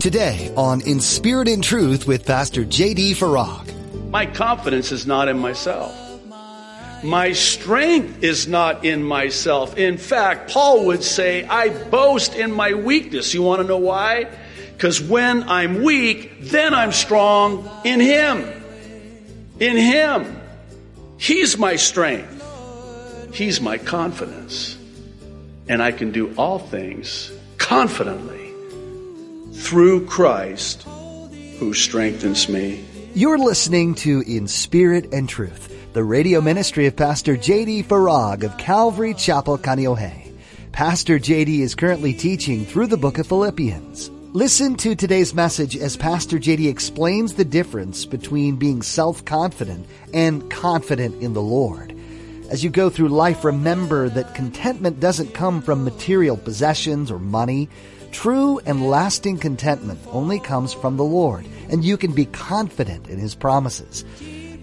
Today on In Spirit and Truth with Pastor J.D. Farag. My confidence is not in myself. My strength is not in myself. In fact, Paul would say, I boast in my weakness. You want to know why? Because when I'm weak, then I'm strong in Him. In Him. He's my strength. He's my confidence. And I can do all things confidently through Christ who strengthens me. You're listening to In Spirit and Truth, the radio ministry of Pastor J.D. Farag of Calvary Chapel, Kaneohe. Pastor J.D. is currently teaching through the book of Philippians. Listen to today's message as Pastor JD explains the difference between being self-confident and confident in the Lord. As you go through life, remember that contentment doesn't come from material possessions or money. True and lasting contentment only comes from the Lord, and you can be confident in His promises.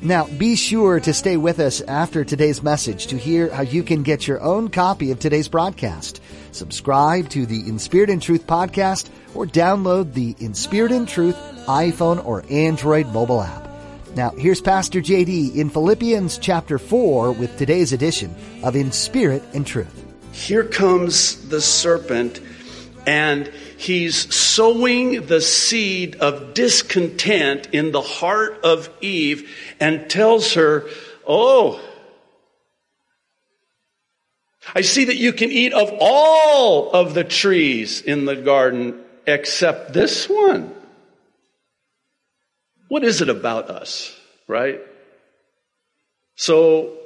Now, be sure to stay with us after today's message to hear how you can get your own copy of today's broadcast. Subscribe to the In Spirit and Truth podcast or download the In Spirit and Truth iPhone or Android mobile app. Now, here's Pastor JD in Philippians chapter 4 with today's edition of In Spirit and Truth. Here comes the serpent and he's sowing the seed of discontent in the heart of Eve and tells her, Oh, I see that you can eat of all of the trees in the garden except this one. What is it about us, right? So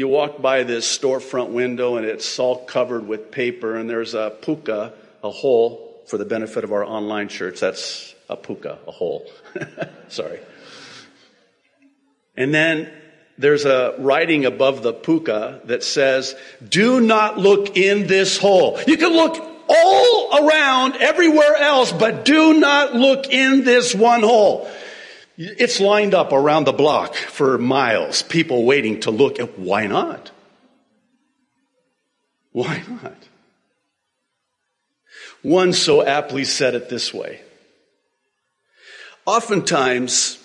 you walk by this storefront window and it's all covered with paper and there's a puka, a hole for the benefit of our online church. That's a puka, a hole. Sorry. And then there's a writing above the puka that says, do not look in this hole. You can look all around everywhere else, but do not look in this one hole. It's lined up around the block for miles, people waiting to look at why not? Why not? One so aptly said it this way. Oftentimes,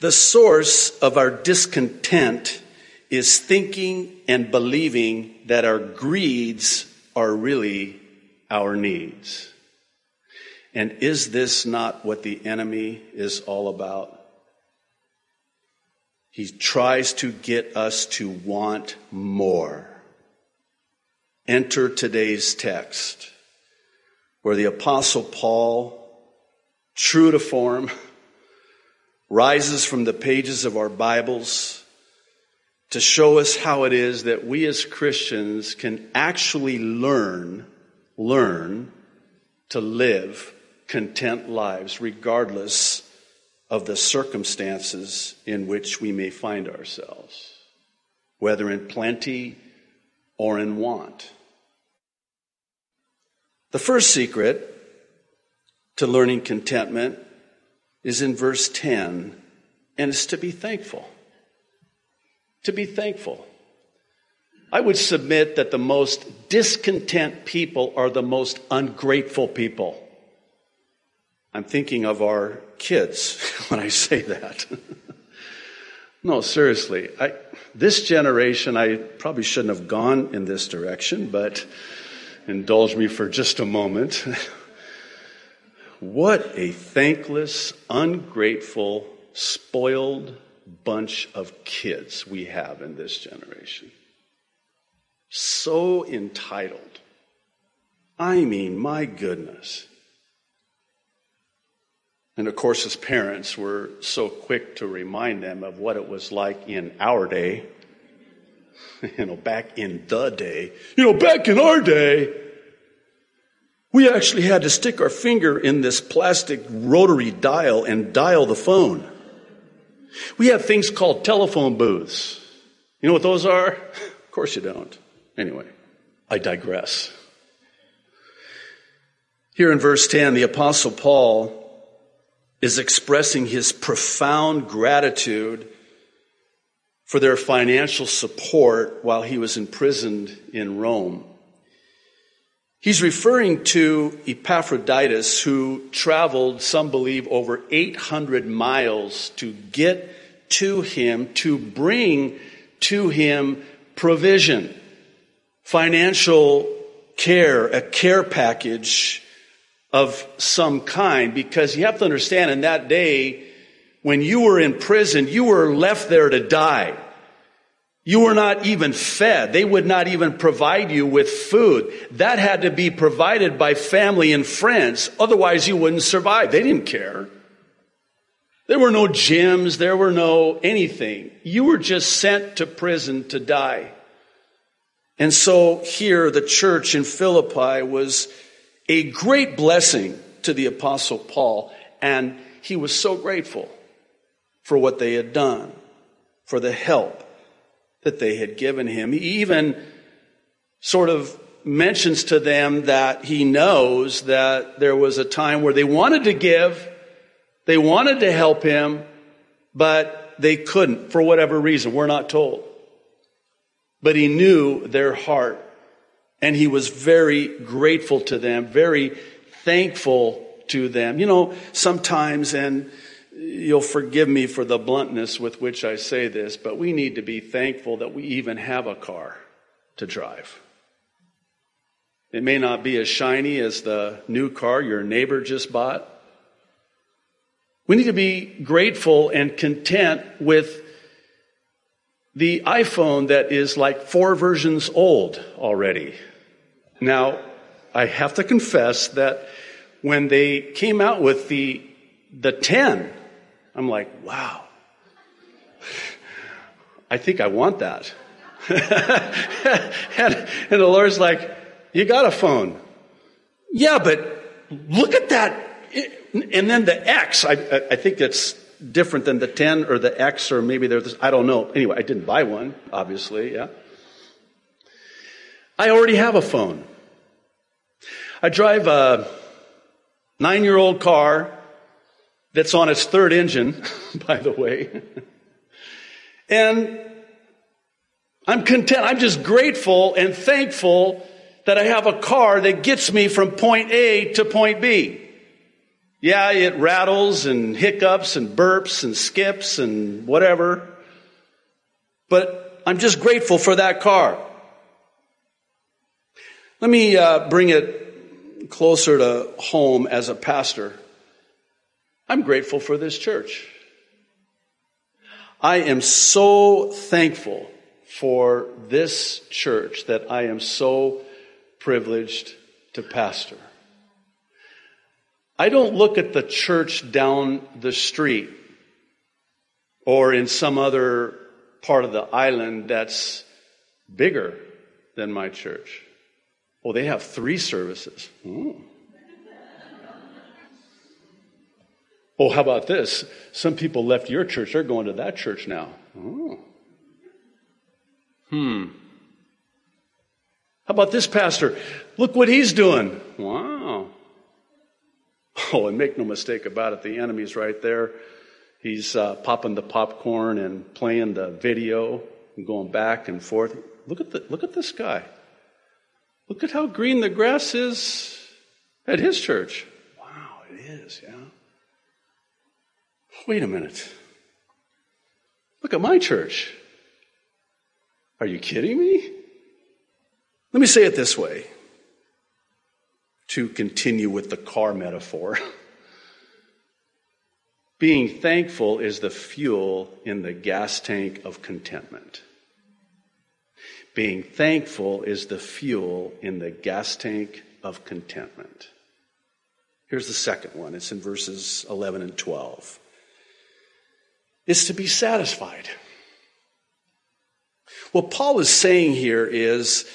the source of our discontent is thinking and believing that our greeds are really our needs. And is this not what the enemy is all about? He tries to get us to want more. Enter today's text where the apostle Paul, true to form, rises from the pages of our Bibles to show us how it is that we as Christians can actually learn, learn to live content lives regardless of the circumstances in which we may find ourselves, whether in plenty or in want. The first secret to learning contentment is in verse 10, and it's to be thankful. To be thankful. I would submit that the most discontent people are the most ungrateful people. I'm thinking of our kids when I say that. no, seriously. I, this generation, I probably shouldn't have gone in this direction, but indulge me for just a moment. What a thankless, ungrateful, spoiled bunch of kids we have in this generation. So entitled. I mean, my goodness. And of course, his parents, we're so quick to remind them of what it was like in our day. You know, back in the day. You know, back in our day, we actually had to stick our finger in this plastic rotary dial and dial the phone. We have things called telephone booths. You know what those are? Of course you don't. Anyway, I digress. Here in verse 10, the apostle Paul is expressing his profound gratitude for their financial support while he was imprisoned in Rome. He's referring to Epaphroditus, who traveled, some believe, over 800 miles to get to him, to bring to him provision, financial care, a care package of some kind, because you have to understand in that day, when you were in prison, you were left there to die. You were not even fed. They would not even provide you with food. That had to be provided by family and friends. Otherwise, you wouldn't survive. They didn't care. There were no gyms. There were no anything. You were just sent to prison to die. And so here, the church in Philippi was a great blessing to the apostle Paul. And he was so grateful for what they had done, for the help that they had given him. He even sort of mentions to them that he knows that there was a time where they wanted to give, they wanted to help him, but they couldn't for whatever reason. We're not told. But he knew their heart and he was very grateful to them, very thankful to them. You know, sometimes, and you'll forgive me for the bluntness with which I say this, but we need to be thankful that we even have a car to drive. It may not be as shiny as the new car your neighbor just bought. We need to be grateful and content with the iPhone that is like four versions old already. Now, I have to confess that when they came out with the, the 10, I'm like, wow. I think I want that. and, and the Lord's like, you got a phone. Yeah, but look at that. And then the X, I, I think it's different than the 10 or the X or maybe there's, I don't know. Anyway, I didn't buy one, obviously, yeah. I already have a phone. I drive a nine year old car that's on its third engine, by the way. and I'm content. I'm just grateful and thankful that I have a car that gets me from point A to point B. Yeah, it rattles and hiccups and burps and skips and whatever. But I'm just grateful for that car. Let me uh, bring it closer to home as a pastor. I'm grateful for this church. I am so thankful for this church that I am so privileged to pastor. I don't look at the church down the street or in some other part of the island that's bigger than my church. Oh, they have three services. Hmm. Oh, how about this? Some people left your church, they're going to that church now. Oh. Hmm. How about this pastor? Look what he's doing. Wow. Oh, and make no mistake about it, the enemy's right there. He's uh, popping the popcorn and playing the video and going back and forth. Look at the, look at this guy. Look at how green the grass is at his church. Wow, it is, yeah. Wait a minute. Look at my church. Are you kidding me? Let me say it this way to continue with the car metaphor. Being thankful is the fuel in the gas tank of contentment. Being thankful is the fuel in the gas tank of contentment. Here's the second one. It's in verses 11 and 12. It's to be satisfied. What Paul is saying here is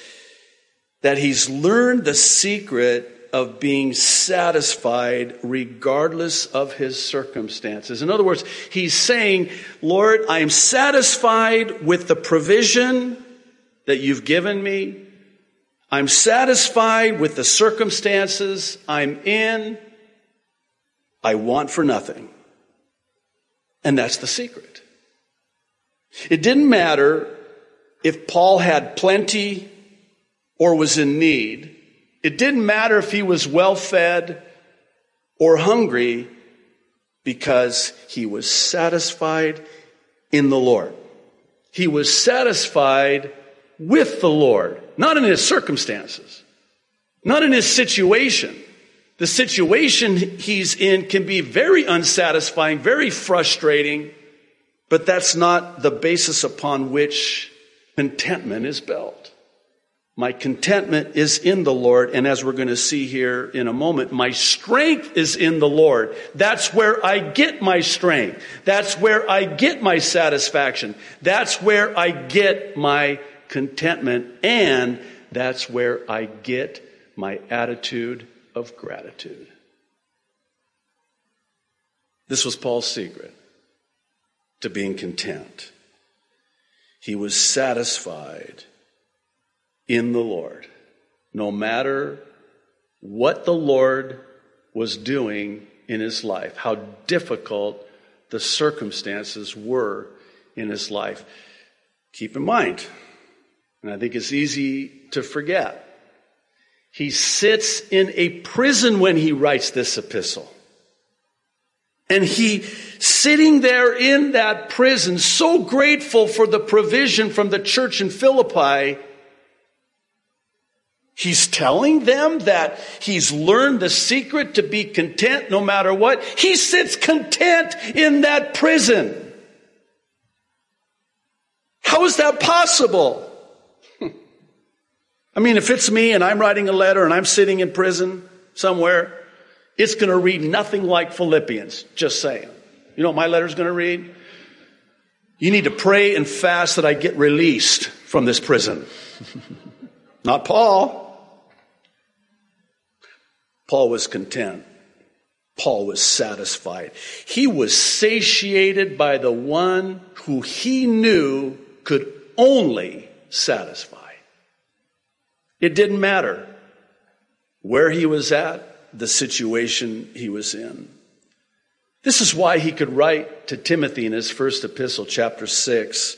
that he's learned the secret of being satisfied regardless of his circumstances. In other words, he's saying, Lord, I am satisfied with the provision that you've given me. I'm satisfied with the circumstances I'm in. I want for nothing. And that's the secret. It didn't matter if Paul had plenty or was in need. It didn't matter if he was well fed or hungry because he was satisfied in the Lord. He was satisfied with the Lord, not in his circumstances, not in his situation. The situation he's in can be very unsatisfying, very frustrating, but that's not the basis upon which contentment is built. My contentment is in the Lord, and as we're going to see here in a moment, my strength is in the Lord. That's where I get my strength. That's where I get my satisfaction. That's where I get my contentment, and that's where I get my attitude of gratitude. This was Paul's secret to being content. He was satisfied in the Lord, no matter what the Lord was doing in his life, how difficult the circumstances were in his life. Keep in mind, and I think it's easy to forget, he sits in a prison when he writes this epistle. And he, sitting there in that prison, so grateful for the provision from the church in Philippi, He's telling them that he's learned the secret to be content no matter what. He sits content in that prison. How is that possible? I mean, if it's me and I'm writing a letter and I'm sitting in prison somewhere, it's going to read nothing like Philippians, just saying. You know what my letter's going to read? You need to pray and fast that I get released from this prison. Not Paul. Paul was content. Paul was satisfied. He was satiated by the one who he knew could only satisfy. It didn't matter where he was at, the situation he was in. This is why he could write to Timothy in his first epistle, chapter 6,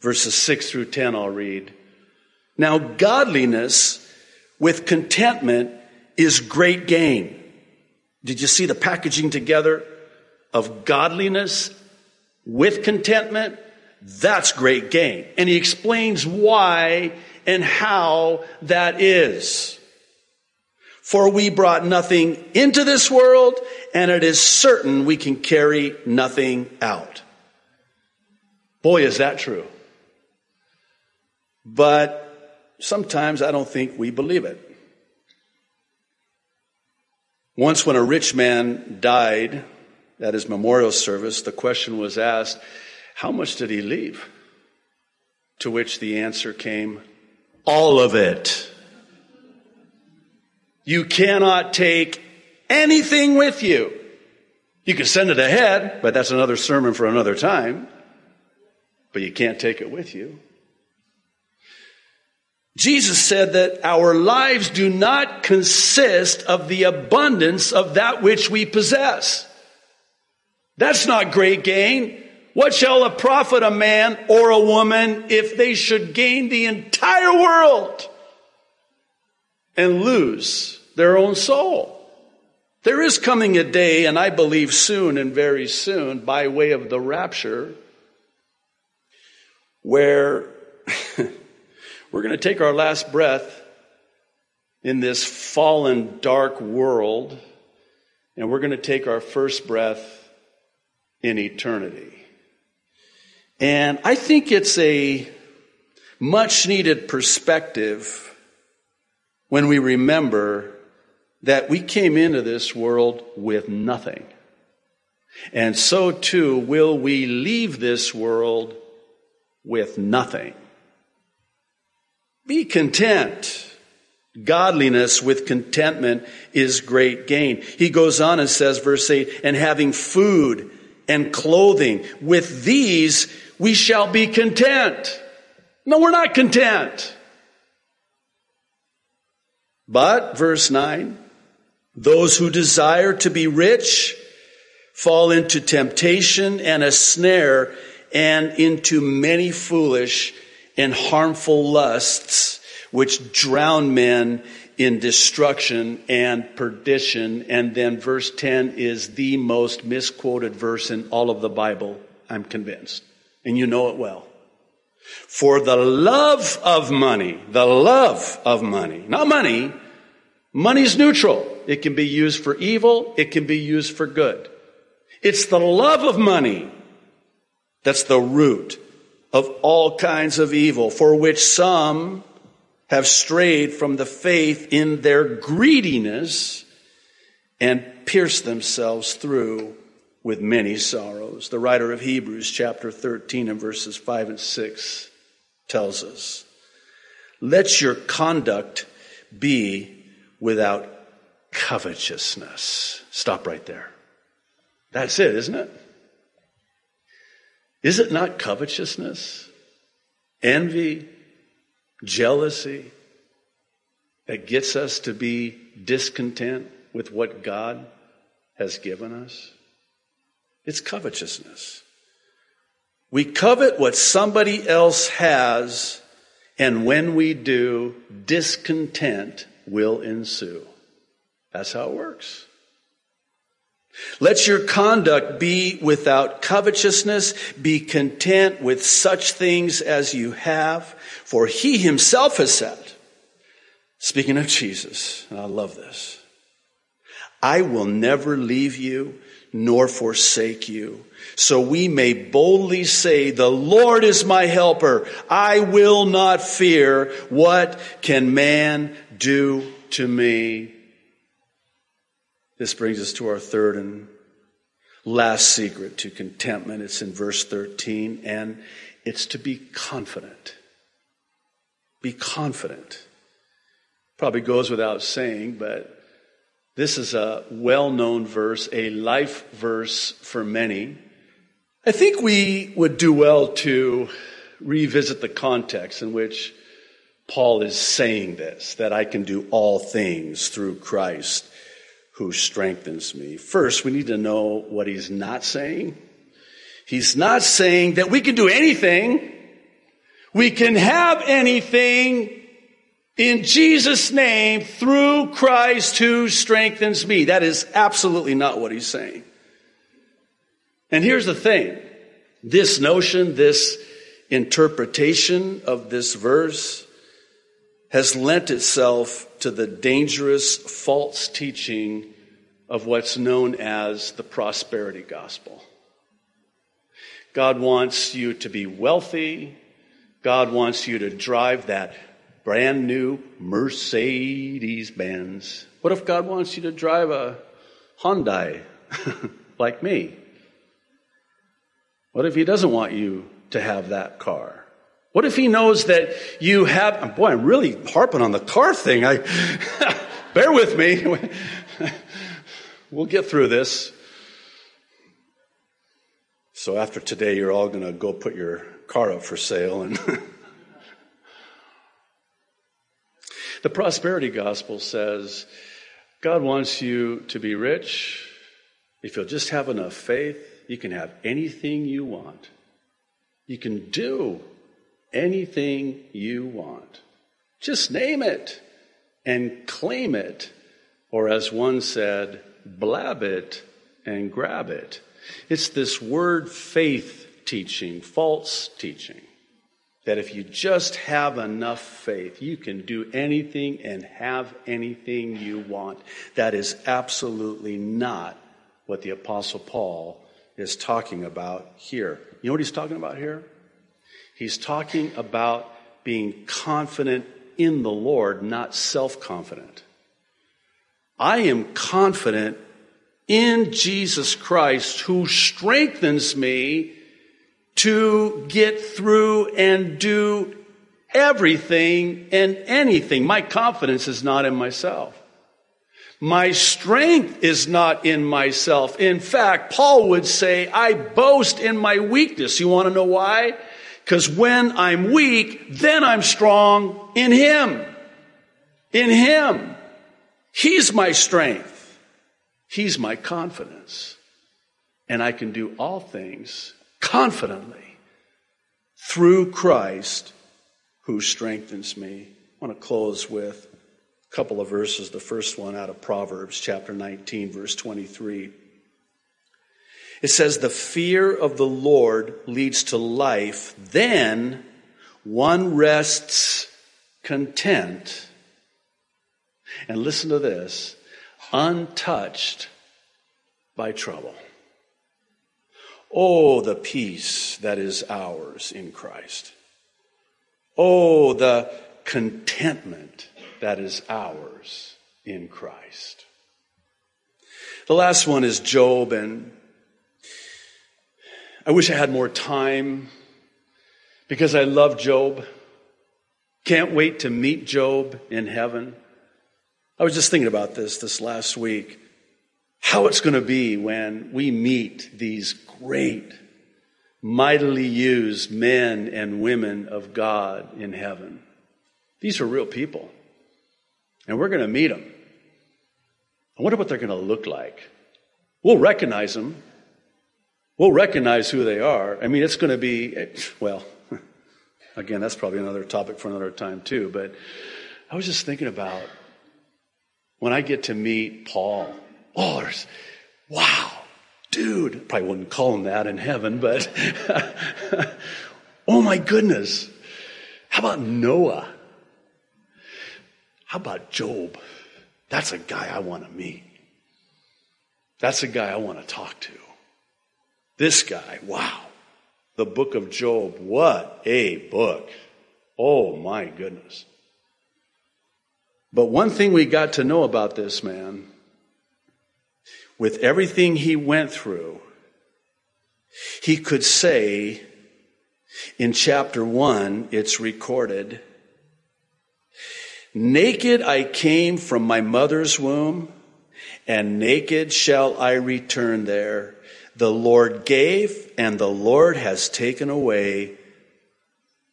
verses 6 through 10, I'll read. Now, godliness with contentment is great gain. Did you see the packaging together of godliness with contentment? That's great gain. And he explains why and how that is. For we brought nothing into this world, and it is certain we can carry nothing out. Boy, is that true. But sometimes I don't think we believe it. Once, when a rich man died at his memorial service, the question was asked, How much did he leave? To which the answer came, All of it. You cannot take anything with you. You can send it ahead, but that's another sermon for another time. But you can't take it with you. Jesus said that our lives do not consist of the abundance of that which we possess. That's not great gain. What shall it profit a man or a woman if they should gain the entire world and lose their own soul? There is coming a day, and I believe soon and very soon, by way of the rapture, where We're going to take our last breath in this fallen, dark world, and we're going to take our first breath in eternity. And I think it's a much needed perspective when we remember that we came into this world with nothing. And so too will we leave this world with nothing. Be content. Godliness with contentment is great gain. He goes on and says, verse 8, and having food and clothing, with these we shall be content. No, we're not content. But, verse 9, those who desire to be rich fall into temptation and a snare and into many foolish and harmful lusts, which drown men in destruction and perdition. And then verse 10 is the most misquoted verse in all of the Bible, I'm convinced. And you know it well. For the love of money, the love of money, not money, money's neutral. It can be used for evil, it can be used for good. It's the love of money that's the root of all kinds of evil, for which some have strayed from the faith in their greediness and pierced themselves through with many sorrows. The writer of Hebrews, chapter 13, and verses 5 and 6, tells us Let your conduct be without covetousness. Stop right there. That's it, isn't it? Is it not covetousness, envy, jealousy that gets us to be discontent with what God has given us? It's covetousness. We covet what somebody else has, and when we do, discontent will ensue. That's how it works. Let your conduct be without covetousness. Be content with such things as you have, for he himself has said, speaking of Jesus, and I love this, I will never leave you nor forsake you. So we may boldly say, the Lord is my helper. I will not fear. What can man do to me? This brings us to our third and last secret to contentment. It's in verse 13, and it's to be confident. Be confident. Probably goes without saying, but this is a well known verse, a life verse for many. I think we would do well to revisit the context in which Paul is saying this that I can do all things through Christ who strengthens me. First, we need to know what he's not saying. He's not saying that we can do anything. We can have anything in Jesus' name through Christ who strengthens me. That is absolutely not what he's saying. And here's the thing. This notion, this interpretation of this verse has lent itself to the dangerous false teaching of what's known as the prosperity gospel. God wants you to be wealthy. God wants you to drive that brand new Mercedes Benz. What if God wants you to drive a Hyundai like me? What if He doesn't want you to have that car? What if he knows that you have, boy, I'm really harping on the car thing. I, bear with me. we'll get through this. So after today, you're all going to go put your car up for sale and the prosperity gospel says God wants you to be rich. If you'll just have enough faith, you can have anything you want. You can do anything you want. Just name it and claim it. Or as one said, blab it and grab it. It's this word faith teaching, false teaching, that if you just have enough faith, you can do anything and have anything you want. That is absolutely not what the Apostle Paul is talking about here. You know what he's talking about here? He's talking about being confident in the Lord, not self confident. I am confident in Jesus Christ who strengthens me to get through and do everything and anything. My confidence is not in myself. My strength is not in myself. In fact, Paul would say, I boast in my weakness. You want to know why? Because when I'm weak, then I'm strong in Him. In Him. He's my strength. He's my confidence. And I can do all things confidently through Christ who strengthens me. I want to close with a couple of verses. The first one out of Proverbs chapter 19, verse 23. It says, The fear of the Lord leads to life, then one rests content. And listen to this untouched by trouble. Oh, the peace that is ours in Christ. Oh, the contentment that is ours in Christ. The last one is Job, and I wish I had more time because I love Job. Can't wait to meet Job in heaven. I was just thinking about this this last week. How it's going to be when we meet these great, mightily used men and women of God in heaven. These are real people. And we're going to meet them. I wonder what they're going to look like. We'll recognize them. We'll recognize who they are. I mean, it's going to be, well, again, that's probably another topic for another time too. But I was just thinking about when I get to meet Paul. Oh, there's, wow, dude. Probably wouldn't call him that in heaven, but oh my goodness. How about Noah? How about Job? That's a guy I want to meet. That's a guy I want to talk to. This guy, wow. The book of Job, what a book. Oh my goodness. But one thing we got to know about this man, with everything he went through, he could say in chapter one, it's recorded, Naked I came from my mother's womb, and naked shall I return there. The Lord gave, and the Lord has taken away.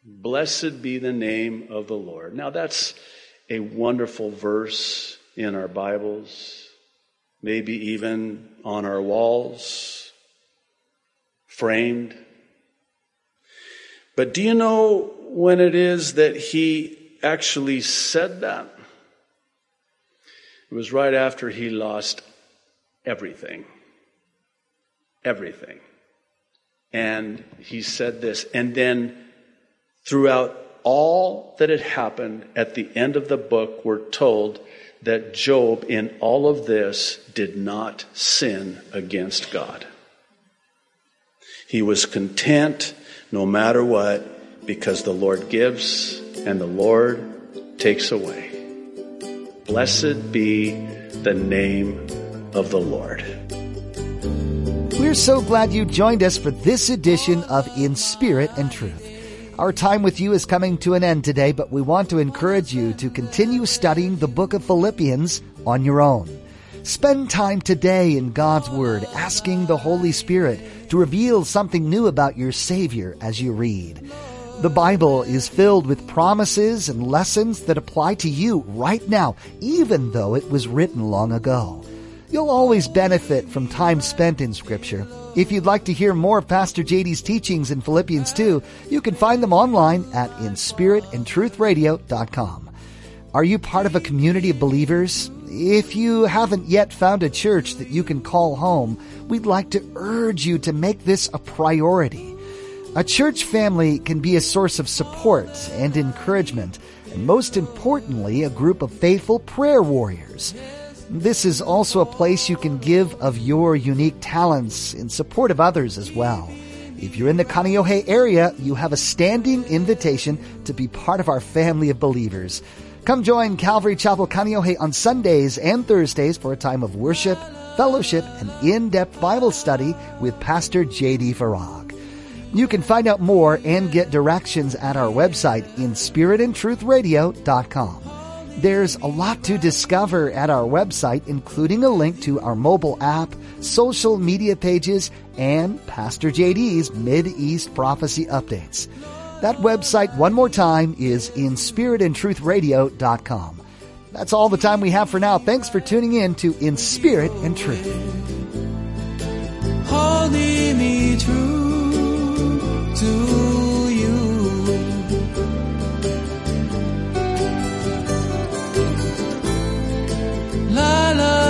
Blessed be the name of the Lord. Now that's a wonderful verse in our Bibles, maybe even on our walls, framed. But do you know when it is that he actually said that? It was right after he lost everything. Everything. And he said this. And then throughout all that had happened at the end of the book, we're told that Job, in all of this, did not sin against God. He was content no matter what because the Lord gives and the Lord takes away. Blessed be the name of the Lord. We're so glad you joined us for this edition of In Spirit and Truth. Our time with you is coming to an end today, but we want to encourage you to continue studying the book of Philippians on your own. Spend time today in God's Word, asking the Holy Spirit to reveal something new about your Savior as you read. The Bible is filled with promises and lessons that apply to you right now, even though it was written long ago. You'll always benefit from time spent in Scripture. If you'd like to hear more of Pastor JD's teachings in Philippians 2, you can find them online at inspiritandtruthradio.com. Are you part of a community of believers? If you haven't yet found a church that you can call home, we'd like to urge you to make this a priority. A church family can be a source of support and encouragement, and most importantly, a group of faithful prayer warriors. This is also a place you can give of your unique talents in support of others as well. If you're in the Kaneohe area, you have a standing invitation to be part of our family of believers. Come join Calvary Chapel Kaneohe on Sundays and Thursdays for a time of worship, fellowship, and in-depth Bible study with Pastor J.D. Farag. You can find out more and get directions at our website inspiritandtruthradio.com. There's a lot to discover at our website, including a link to our mobile app, social media pages, and Pastor JD's Mid East Prophecy updates. That website, one more time, is inspiritandtruthradio.com. That's all the time we have for now. Thanks for tuning in to In Spirit and Truth. Holding me true to la la.